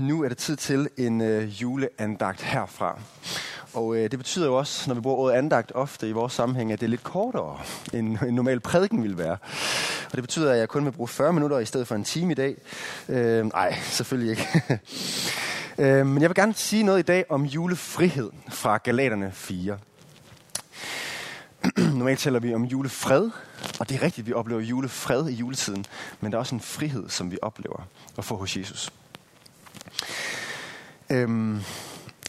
nu er det tid til en øh, juleandagt herfra. Og øh, det betyder jo også, når vi bruger ordet andagt ofte i vores sammenhæng, at det er lidt kortere, end en normal prædiken ville være. Og det betyder, at jeg kun vil bruge 40 minutter i stedet for en time i dag. Øh, nej, selvfølgelig ikke. øh, men jeg vil gerne sige noget i dag om julefrihed fra Galaterne 4. Normalt taler vi om julefred, og det er rigtigt, at vi oplever julefred i juletiden, men der er også en frihed, som vi oplever at få hos Jesus. Øhm,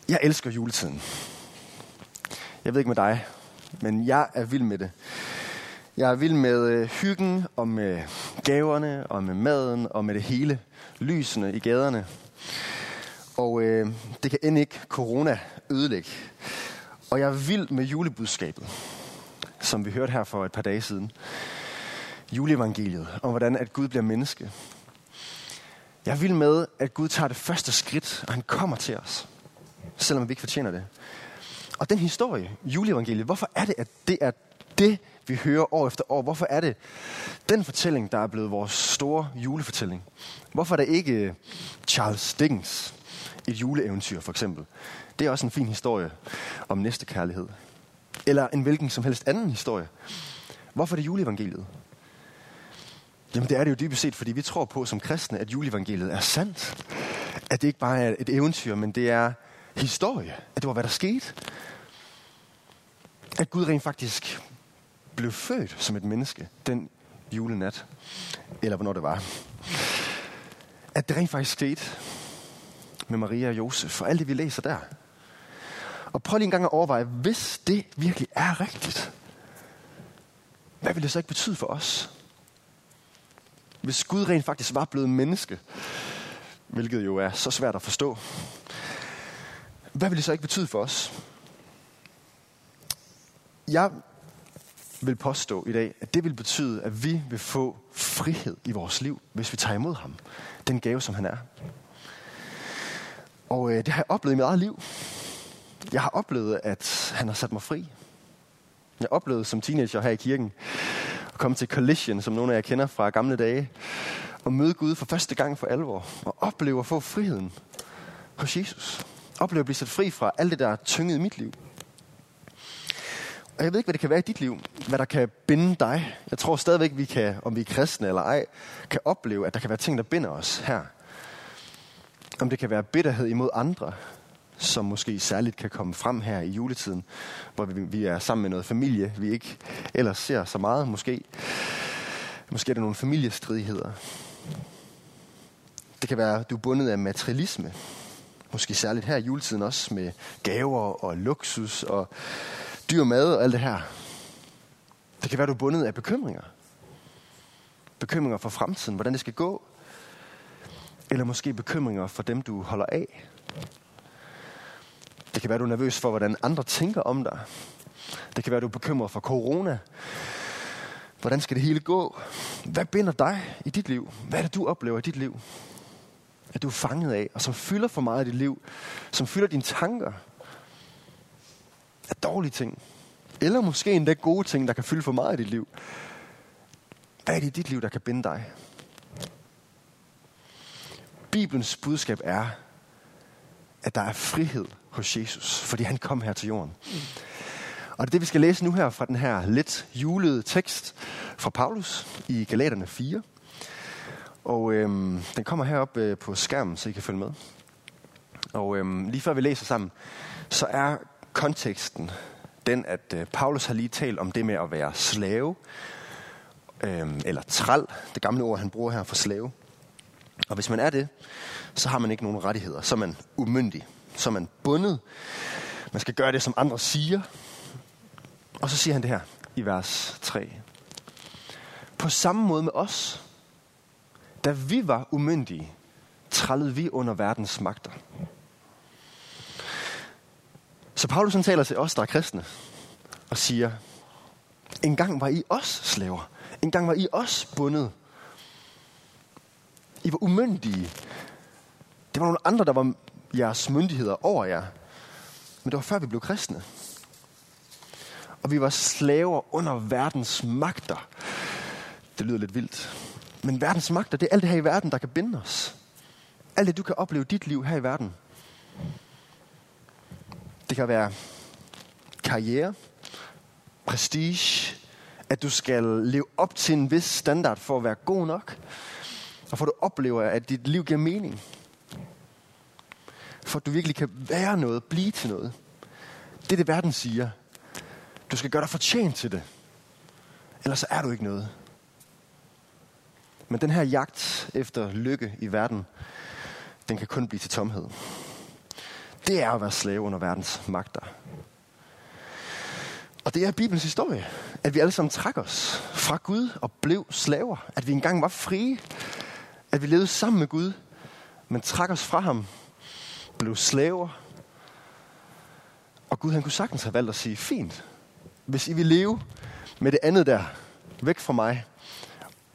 jeg elsker juletiden. Jeg ved ikke med dig, men jeg er vild med det. Jeg er vild med øh, hyggen og med gaverne og med maden og med det hele. Lysene i gaderne. Og øh, det kan end ikke corona ødelægge. Og jeg er vild med julebudskabet, som vi hørte her for et par dage siden. Juleevangeliet om hvordan at Gud bliver menneske. Jeg vil med, at Gud tager det første skridt, og han kommer til os, selvom vi ikke fortjener det. Og den historie, juleevangeliet, hvorfor er det, at det er det, vi hører år efter år? Hvorfor er det den fortælling, der er blevet vores store julefortælling? Hvorfor er det ikke øh, Charles Dickens, et juleeventyr for eksempel? Det er også en fin historie om næste kærlighed. Eller en hvilken som helst anden historie. Hvorfor er det juleevangeliet? Jamen det er det jo dybest set, fordi vi tror på som kristne, at juleevangeliet er sandt. At det ikke bare er et eventyr, men det er historie. At det var, hvad der skete. At Gud rent faktisk blev født som et menneske den julenat. Eller hvornår det var. At det rent faktisk skete med Maria og Josef. Og alt det, vi læser der. Og prøv lige en gang at overveje, hvis det virkelig er rigtigt, hvad vil det så ikke betyde for os? Hvis Gud rent faktisk var blevet menneske, hvilket jo er så svært at forstå, hvad vil det så ikke betyde for os? Jeg vil påstå i dag, at det vil betyde, at vi vil få frihed i vores liv, hvis vi tager imod ham. Den gave, som han er. Og øh, det har jeg oplevet i mit eget liv. Jeg har oplevet, at han har sat mig fri. Jeg oplevede som teenager her i kirken, komme til Collision, som nogle af jer kender fra gamle dage, og møde Gud for første gang for alvor, og opleve at få friheden hos Jesus. Opleve at blive sat fri fra alt det, der er tynget i mit liv. Og jeg ved ikke, hvad det kan være i dit liv, hvad der kan binde dig. Jeg tror stadigvæk, vi kan, om vi er kristne eller ej, kan opleve, at der kan være ting, der binder os her. Om det kan være bitterhed imod andre, som måske særligt kan komme frem her i juletiden, hvor vi, vi er sammen med noget familie, vi ikke ellers ser så meget måske. Måske er der nogle familiestridigheder. Det kan være, du er bundet af materialisme. Måske særligt her i juletiden også med gaver og luksus og dyr mad og alt det her. Det kan være, du er bundet af bekymringer. Bekymringer for fremtiden, hvordan det skal gå. Eller måske bekymringer for dem, du holder af. Det kan være, du er nervøs for, hvordan andre tænker om dig. Det kan være, du er bekymret for corona. Hvordan skal det hele gå? Hvad binder dig i dit liv? Hvad er det, du oplever i dit liv? At du er fanget af, og som fylder for meget i dit liv, som fylder dine tanker af dårlige ting. Eller måske endda gode ting, der kan fylde for meget i dit liv. Hvad er det i dit liv, der kan binde dig? Bibelens budskab er, at der er frihed hos Jesus, fordi han kom her til jorden. Og det er det, vi skal læse nu her fra den her lidt julede tekst fra Paulus i Galaterne 4. Og øhm, den kommer herop øh, på skærmen, så I kan følge med. Og øhm, lige før vi læser sammen, så er konteksten den, at øh, Paulus har lige talt om det med at være slave, øhm, eller træl, det gamle ord, han bruger her for slave. Og hvis man er det, så har man ikke nogen rettigheder. Så er man umyndig. Så er man bundet. Man skal gøre det, som andre siger. Og så siger han det her i vers 3. På samme måde med os, da vi var umyndige, trællede vi under verdens magter. Så Paulus han taler til os, der er kristne, og siger, en gang var I os slaver. En gang var I os bundet. I var umyndige. Det var nogle andre, der var jeres myndigheder over jer. Men det var før vi blev kristne. Og vi var slaver under verdens magter. Det lyder lidt vildt. Men verdens magter, det er alt det her i verden, der kan binde os. Alt det, du kan opleve dit liv her i verden. Det kan være karriere, prestige, at du skal leve op til en vis standard for at være god nok, og for at du oplever, at dit liv giver mening. For at du virkelig kan være noget, blive til noget. Det er det, verden siger. Du skal gøre dig fortjent til det. Ellers så er du ikke noget. Men den her jagt efter lykke i verden, den kan kun blive til tomhed. Det er at være slave under verdens magter. Og det er Bibelens historie, at vi alle sammen trak os fra Gud og blev slaver. At vi engang var frie. At vi levede sammen med Gud, men trak os fra ham, blev slaver. Og Gud han kunne sagtens have valgt at sige, fint, hvis I vil leve med det andet der, væk fra mig,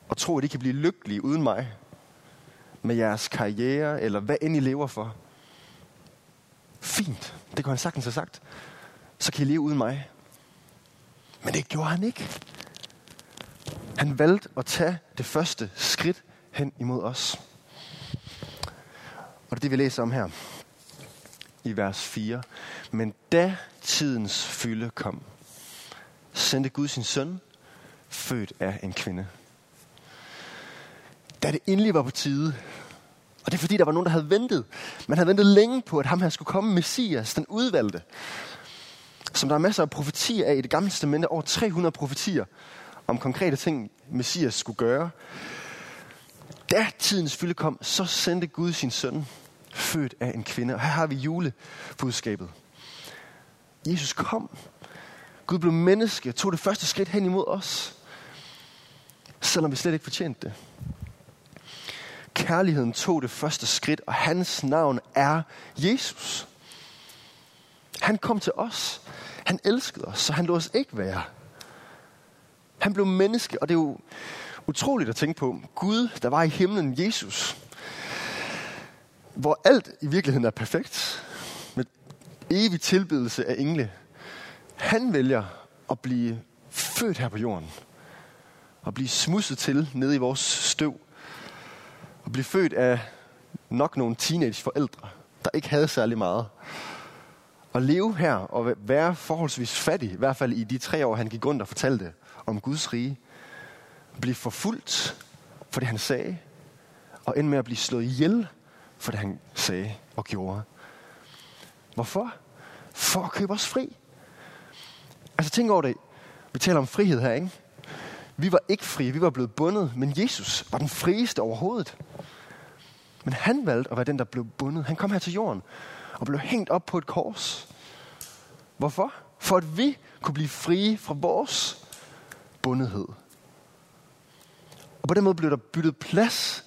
og tro, at I kan blive lykkelige uden mig, med jeres karriere, eller hvad end I lever for. Fint, det kunne han sagtens have sagt. Så kan I leve uden mig. Men det gjorde han ikke. Han valgte at tage det første skridt hen imod os. Og det er det, vi læser om her i vers 4. Men da tidens fylde kom, sendte Gud sin søn, født af en kvinde. Da det endelig var på tide, og det er fordi, der var nogen, der havde ventet. Man havde ventet længe på, at ham her skulle komme, Messias, den udvalgte. Som der er masser af profetier af i det gamle testamente, over 300 profetier om konkrete ting, Messias skulle gøre. Da tidens fylde kom, så sendte Gud sin søn, født af en kvinde. Og her har vi julebudskabet. Jesus kom. Gud blev menneske, tog det første skridt hen imod os. Selvom vi slet ikke fortjente det. Kærligheden tog det første skridt, og hans navn er Jesus. Han kom til os. Han elskede os, så han lå os ikke være. Han blev menneske, og det er jo utroligt at tænke på. Gud, der var i himlen, Jesus, hvor alt i virkeligheden er perfekt, med evig tilbedelse af engle. Han vælger at blive født her på jorden, og blive smusset til nede i vores støv, og blive født af nok nogle teenage forældre, der ikke havde særlig meget. Og leve her og være forholdsvis fattig, i hvert fald i de tre år, han gik rundt og fortalte om Guds rige. Blive forfulgt for det, han sagde, og ende med at blive slået ihjel for det, han sagde og gjorde. Hvorfor? For at købe os fri. Altså tænk over det. Vi taler om frihed her, ikke? Vi var ikke frie, vi var blevet bundet, men Jesus var den frieste overhovedet. Men han valgte at være den, der blev bundet. Han kom her til jorden og blev hængt op på et kors. Hvorfor? For at vi kunne blive frie fra vores bundethed. Og på den måde blev der byttet plads.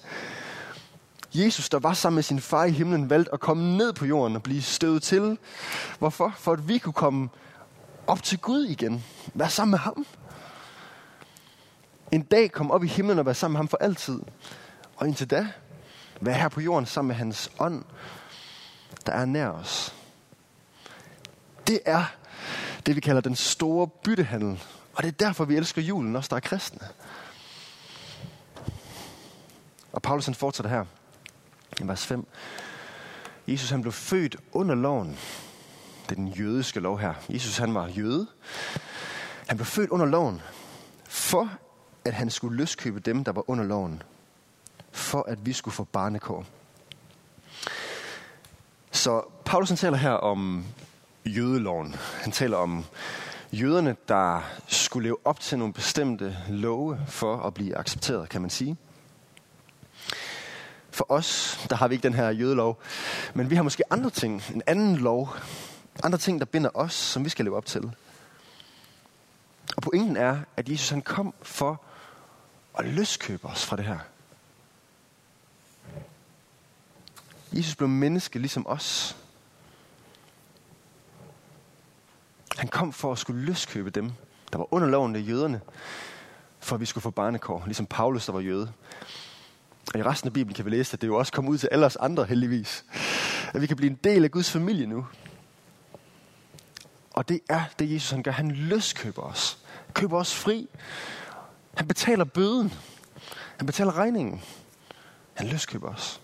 Jesus, der var sammen med sin far i himlen, valgte at komme ned på jorden og blive støvet til. Hvorfor? For at vi kunne komme op til Gud igen. Være sammen med ham. En dag komme op i himlen og være sammen med ham for altid. Og indtil da, være her på jorden sammen med hans ånd, der er nær os. Det er det, vi kalder den store byttehandel. Og det er derfor, vi elsker julen, også der er kristne. Og Paulus han fortsætter her i vers 5. Jesus han blev født under loven. Det er den jødiske lov her. Jesus han var jøde. Han blev født under loven, for at han skulle løskøbe dem, der var under loven. For at vi skulle få barnekår. Så Paulus han taler her om jødeloven. Han taler om jøderne, der skulle leve op til nogle bestemte love for at blive accepteret, kan man sige. For os, der har vi ikke den her jødelov, men vi har måske andre ting, en anden lov, andre ting, der binder os, som vi skal leve op til. Og pointen er, at Jesus han kom for at løskøbe os fra det her. Jesus blev menneske ligesom os. Han kom for at skulle løskøbe dem, der var under loven af jøderne, for at vi skulle få barnekår, ligesom Paulus, der var jøde. Og i resten af Bibelen kan vi læse, at det jo også kommer ud til alle os andre heldigvis. At vi kan blive en del af Guds familie nu. Og det er det, Jesus han gør. Han løskøber os. Køber os fri. Han betaler bøden. Han betaler regningen. Han løskøber os.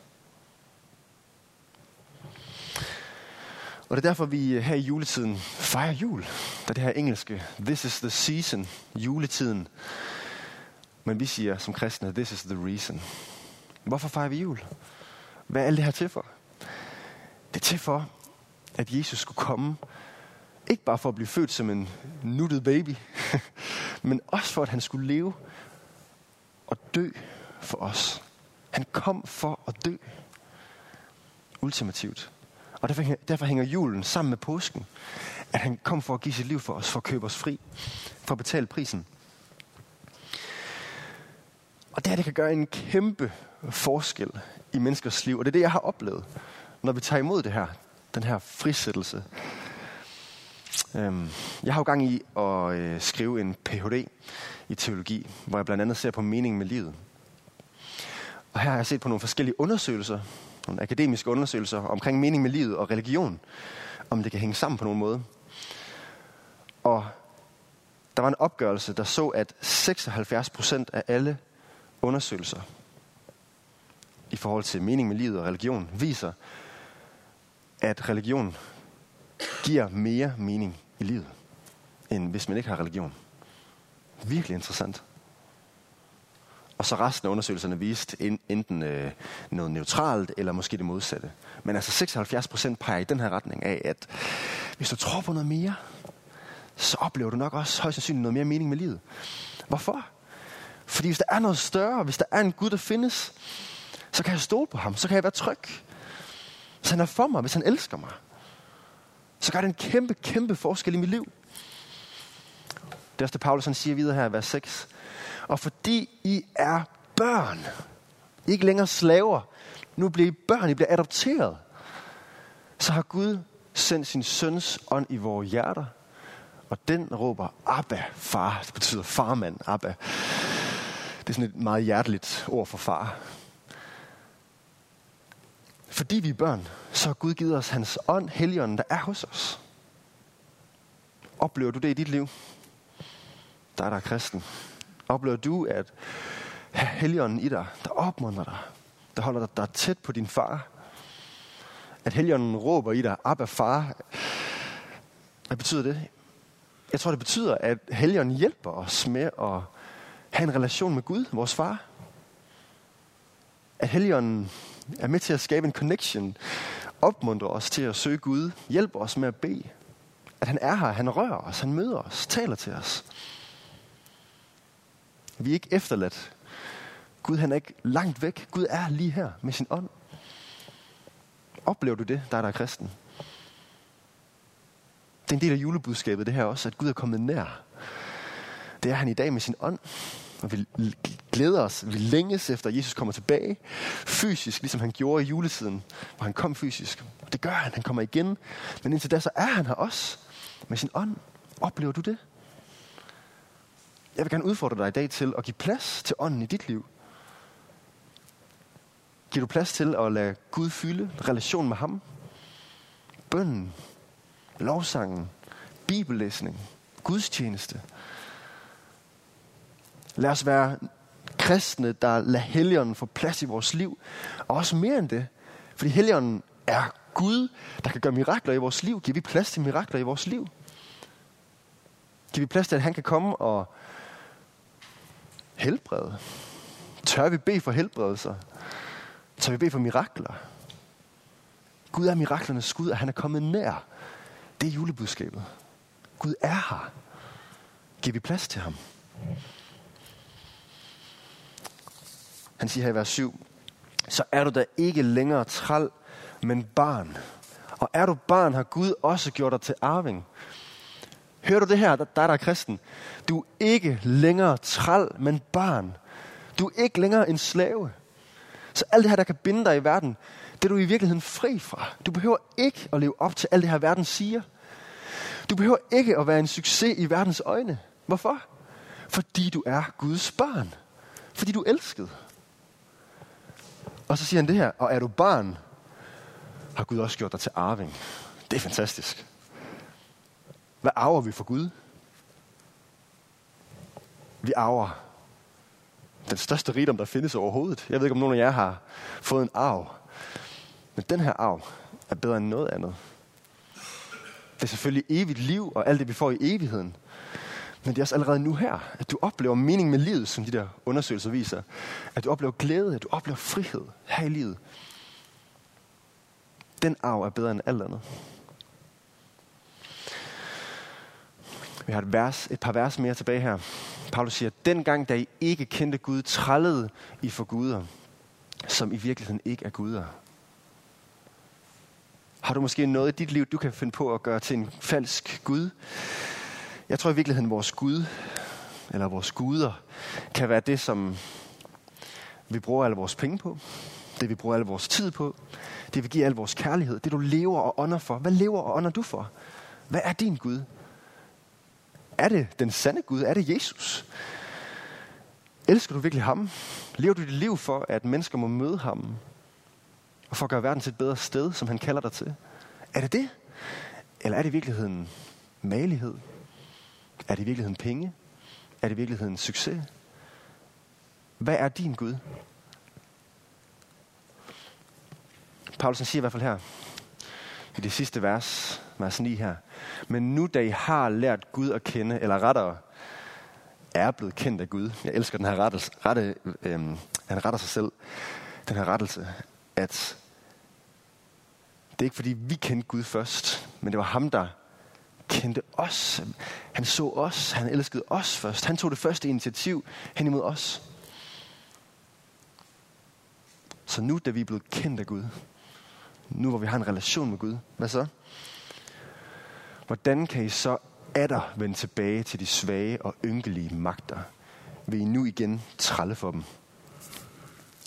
Og det er derfor, vi her i juletiden fejrer jul. Der er det her engelske, this is the season, juletiden. Men vi siger som kristne, this is the reason. Hvorfor fejrer vi jul? Hvad er alt det her til for? Det er til for, at Jesus skulle komme. Ikke bare for at blive født som en nuttet baby, men også for, at han skulle leve og dø for os. Han kom for at dø. Ultimativt. Og derfor, derfor hænger julen sammen med påsken. At han kom for at give sit liv for os, for at købe os fri, for at betale prisen. Og det her, det kan gøre en kæmpe forskel i menneskers liv. Og det er det, jeg har oplevet, når vi tager imod det her, den her frisættelse. Øhm, jeg har jo gang i at øh, skrive en Ph.D. i teologi, hvor jeg blandt andet ser på meningen med livet. Og her har jeg set på nogle forskellige undersøgelser, nogle akademiske undersøgelser omkring mening med livet og religion, om det kan hænge sammen på nogen måde. Og der var en opgørelse, der så, at 76 procent af alle undersøgelser i forhold til mening med livet og religion viser, at religion giver mere mening i livet, end hvis man ikke har religion. Virkelig interessant. Og så resten af undersøgelserne viste enten øh, noget neutralt, eller måske det modsatte. Men altså 76 procent peger i den her retning af, at hvis du tror på noget mere, så oplever du nok også højst sandsynligt noget mere mening med livet. Hvorfor? Fordi hvis der er noget større, hvis der er en Gud, der findes, så kan jeg stole på ham, så kan jeg være tryg. Hvis han er for mig, hvis han elsker mig, så gør det en kæmpe, kæmpe forskel i mit liv. Det er også det, Paulus han siger videre her i vers 6. Og fordi I er børn, ikke længere slaver, nu bliver I børn, I bliver adopteret, så har Gud sendt sin søns ånd i vores hjerter, og den råber Abba, far. Det betyder farmand, Abba. Det er sådan et meget hjerteligt ord for far. Fordi vi er børn, så har Gud givet os hans ånd, helligånden, der er hos os. Oplever du det i dit liv? Der er der kristen. Oplever du, at helligånden i dig, der opmuntrer dig, der holder dig der tæt på din far? At helligånden råber i dig, Abba far. Hvad betyder det? Jeg tror, det betyder, at helligånden hjælper os med at have en relation med Gud, vores far. At helligånden er med til at skabe en connection, opmuntrer os til at søge Gud, hjælper os med at bede. At han er her, han rører os, han møder os, taler til os. Vi er ikke efterladt. Gud han er ikke langt væk. Gud er lige her med sin ånd. Oplever du det, der er der er kristen? Det er en del af julebudskabet, det her også, at Gud er kommet nær. Det er han i dag med sin ånd. Og vi glæder os, vi længes efter, at Jesus kommer tilbage fysisk, ligesom han gjorde i juletiden, hvor han kom fysisk. Det gør han, han kommer igen. Men indtil da, så er han her også med sin ånd. Oplever du det? Jeg vil gerne udfordre dig i dag til at give plads til ånden i dit liv. Giver du plads til at lade Gud fylde relationen med ham? Bønden, lovsangen, bibellæsning, gudstjeneste. Lad os være kristne, der lader helligånden få plads i vores liv. Og også mere end det. Fordi helligånden er Gud, der kan gøre mirakler i vores liv. Giver vi plads til mirakler i vores liv? Giver vi plads til, at han kan komme og helbrede? Tør vi bede for helbredelser? Tør vi bede for mirakler? Gud er miraklernes Gud, og han er kommet nær. Det er julebudskabet. Gud er her. Giver vi plads til ham? Han siger her i vers 7, så er du da ikke længere træl, men barn. Og er du barn, har Gud også gjort dig til arving. Hører du det her, der, der er kristen? Du er ikke længere træl, men barn. Du er ikke længere en slave. Så alt det her, der kan binde dig i verden, det er du i virkeligheden fri fra. Du behøver ikke at leve op til alt det her, verden siger. Du behøver ikke at være en succes i verdens øjne. Hvorfor? Fordi du er Guds barn. Fordi du er elsket. Og så siger han det her, og er du barn, har Gud også gjort dig til arving. Det er fantastisk. Hvad arver vi for Gud? Vi arver den største rigdom, der findes overhovedet. Jeg ved ikke, om nogen af jer har fået en arv. Men den her arv er bedre end noget andet. Det er selvfølgelig evigt liv og alt det, vi får i evigheden. Men det er også allerede nu her, at du oplever mening med livet, som de der undersøgelser viser. At du oplever glæde, at du oplever frihed her i livet. Den arv er bedre end alt andet. Vi har et, vers, et par vers mere tilbage her. Paulus siger, dengang da I ikke kendte Gud, trællede I for guder, som i virkeligheden ikke er guder. Har du måske noget i dit liv, du kan finde på at gøre til en falsk Gud? Jeg tror i virkeligheden, vores Gud, eller vores guder, kan være det, som vi bruger alle vores penge på, det vi bruger alle vores tid på, det vi giver al vores kærlighed, det du lever og ånder for. Hvad lever og ånder du for? Hvad er din Gud? Er det den sande Gud? Er det Jesus? Elsker du virkelig ham? Lever du dit liv for, at mennesker må møde ham? Og for at gøre verden til et bedre sted, som han kalder dig til? Er det det? Eller er det i virkeligheden malighed? Er det i virkeligheden penge? Er det i virkeligheden succes? Hvad er din Gud? Paulus siger i hvert fald her, i det sidste vers, vers 9 her. Men nu da I har lært Gud at kende, eller rettere, er blevet kendt af Gud. Jeg elsker den her rettelse. Rette, øhm, han retter sig selv. Den her rettelse, at det er ikke fordi vi kendte Gud først, men det var ham, der kendte os. Han så os. Han elskede os først. Han tog det første initiativ hen imod os. Så nu, da vi er blevet kendt af Gud, nu hvor vi har en relation med Gud, hvad så? Hvordan kan I så atter vende tilbage til de svage og ynkelige magter? Vil I nu igen trælle for dem?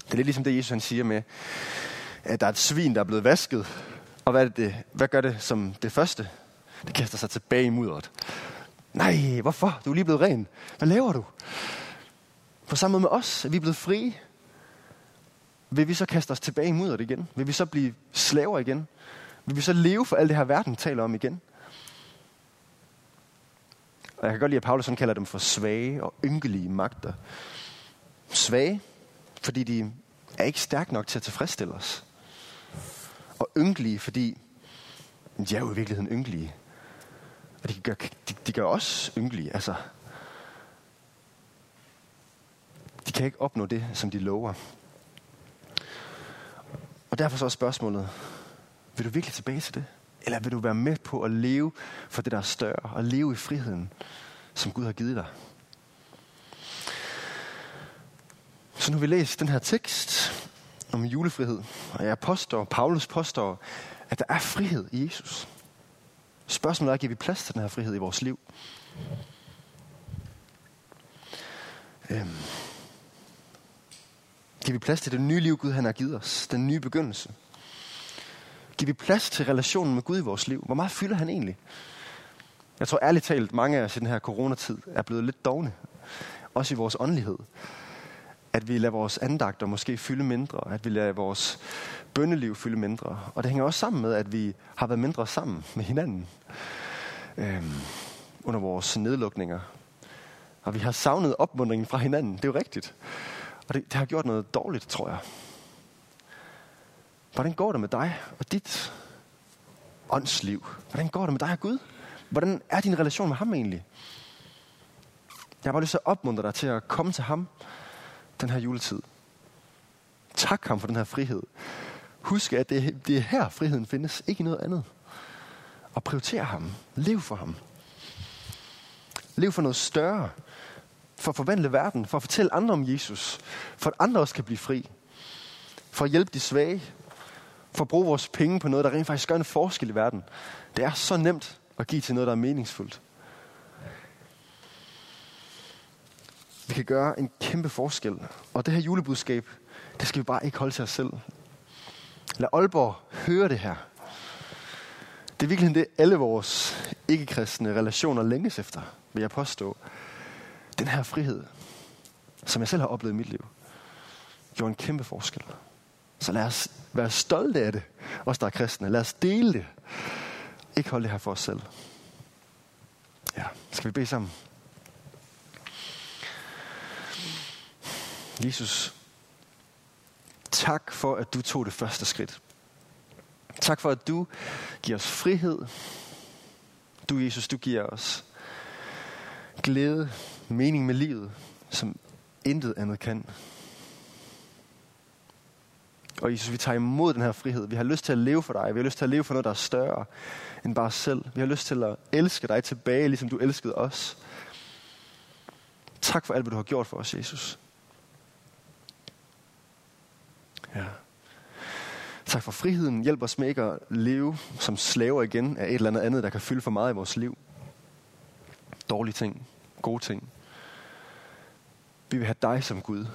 Det er lidt ligesom det, Jesus han siger med, at der er et svin, der er blevet vasket. Og hvad, er det, hvad gør det som det første? Det kaster sig tilbage i mudderet. Nej, hvorfor? Du er lige blevet ren. Hvad laver du? På samme måde med os, er vi blevet frie. Vil vi så kaste os tilbage i mudderet igen? Vil vi så blive slaver igen? Vil vi så leve for alt det her verden taler om igen? Og jeg kan godt lide, at Paulus kalder dem for svage og ynkelige magter. Svage, fordi de er ikke stærke nok til at tilfredsstille os. Og ynkelige, fordi de er jo i virkeligheden ynkelige. Og de gør, de, de gør os ynkelige. Altså, de kan ikke opnå det, som de lover. Og derfor så er spørgsmålet, vil du virkelig tilbage til det? Eller vil du være med på at leve for det, der er større, og leve i friheden, som Gud har givet dig? Så nu har vi læst den her tekst om julefrihed, og jeg påstår, Paulus påstår, at der er frihed i Jesus. Spørgsmålet er, giver vi plads til den her frihed i vores liv? Øhm. Giver vi plads til det nye liv, Gud han har givet os? Den nye begyndelse? Giver vi plads til relationen med Gud i vores liv? Hvor meget fylder han egentlig? Jeg tror ærligt talt, mange af os i den her coronatid er blevet lidt dogne. Også i vores åndelighed. At vi lader vores andagter måske fylde mindre. At vi lader vores bønneliv fylde mindre. Og det hænger også sammen med, at vi har været mindre sammen med hinanden. Øhm, under vores nedlukninger. Og vi har savnet opmundringen fra hinanden. Det er jo rigtigt. Og det, det har gjort noget dårligt, tror jeg. Hvordan går det med dig og dit åndsliv? Hvordan går det med dig og Gud? Hvordan er din relation med ham egentlig? Jeg har bare lyst til at opmuntre dig til at komme til ham den her juletid. Tak ham for den her frihed. Husk, at det, det er her friheden findes, ikke i noget andet. Og prioritere ham. Lev for ham. Lev for noget større. For at forvandle verden. For at fortælle andre om Jesus. For at andre også kan blive fri. For at hjælpe de svage for at bruge vores penge på noget, der rent faktisk gør en forskel i verden. Det er så nemt at give til noget, der er meningsfuldt. Vi kan gøre en kæmpe forskel. Og det her julebudskab, det skal vi bare ikke holde til os selv. Lad Aalborg høre det her. Det er virkelig det, alle vores ikke-kristne relationer længes efter, vil jeg påstå. Den her frihed, som jeg selv har oplevet i mit liv, gjorde en kæmpe forskel. Så lad os være stolte af det, os der er kristne. Lad os dele det. Ikke holde det her for os selv. Ja, skal vi bede sammen? Jesus, tak for, at du tog det første skridt. Tak for, at du giver os frihed. Du, Jesus, du giver os glæde, mening med livet, som intet andet kan. Og Jesus, vi tager imod den her frihed. Vi har lyst til at leve for dig. Vi har lyst til at leve for noget, der er større end bare os selv. Vi har lyst til at elske dig tilbage, ligesom du elskede os. Tak for alt, hvad du har gjort for os, Jesus. Ja. Tak for friheden. Hjælp os med ikke at leve som slaver igen af et eller andet andet, der kan fylde for meget i vores liv. Dårlige ting, gode ting. Vi vil have dig som Gud,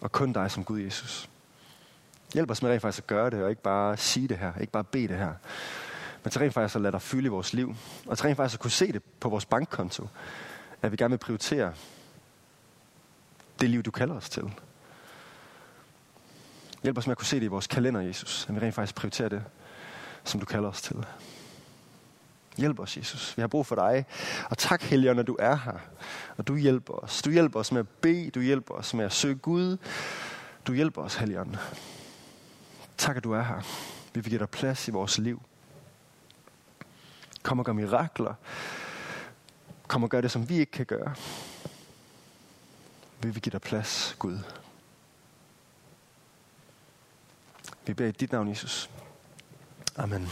og kun dig som Gud, Jesus. Hjælp os med rent faktisk at gøre det, og ikke bare sige det her, ikke bare bede det her. Men til rent faktisk at lade dig fylde i vores liv, og til rent faktisk at kunne se det på vores bankkonto, at vi gerne vil prioritere det liv, du kalder os til. Hjælp os med at kunne se det i vores kalender, Jesus. At vi rent faktisk prioriterer det, som du kalder os til. Hjælp os, Jesus. Vi har brug for dig. Og tak, Helligånd, at du er her. Og du hjælper os. Du hjælper os med at bede. Du hjælper os med at søge Gud. Du hjælper os, Helligånd. Tak, at du er her. Vi vil give dig plads i vores liv. Kom og gør mirakler. Kom og gør det, som vi ikke kan gøre. Vi vil give dig plads, Gud. Vi beder i dit navn, Jesus. Amen.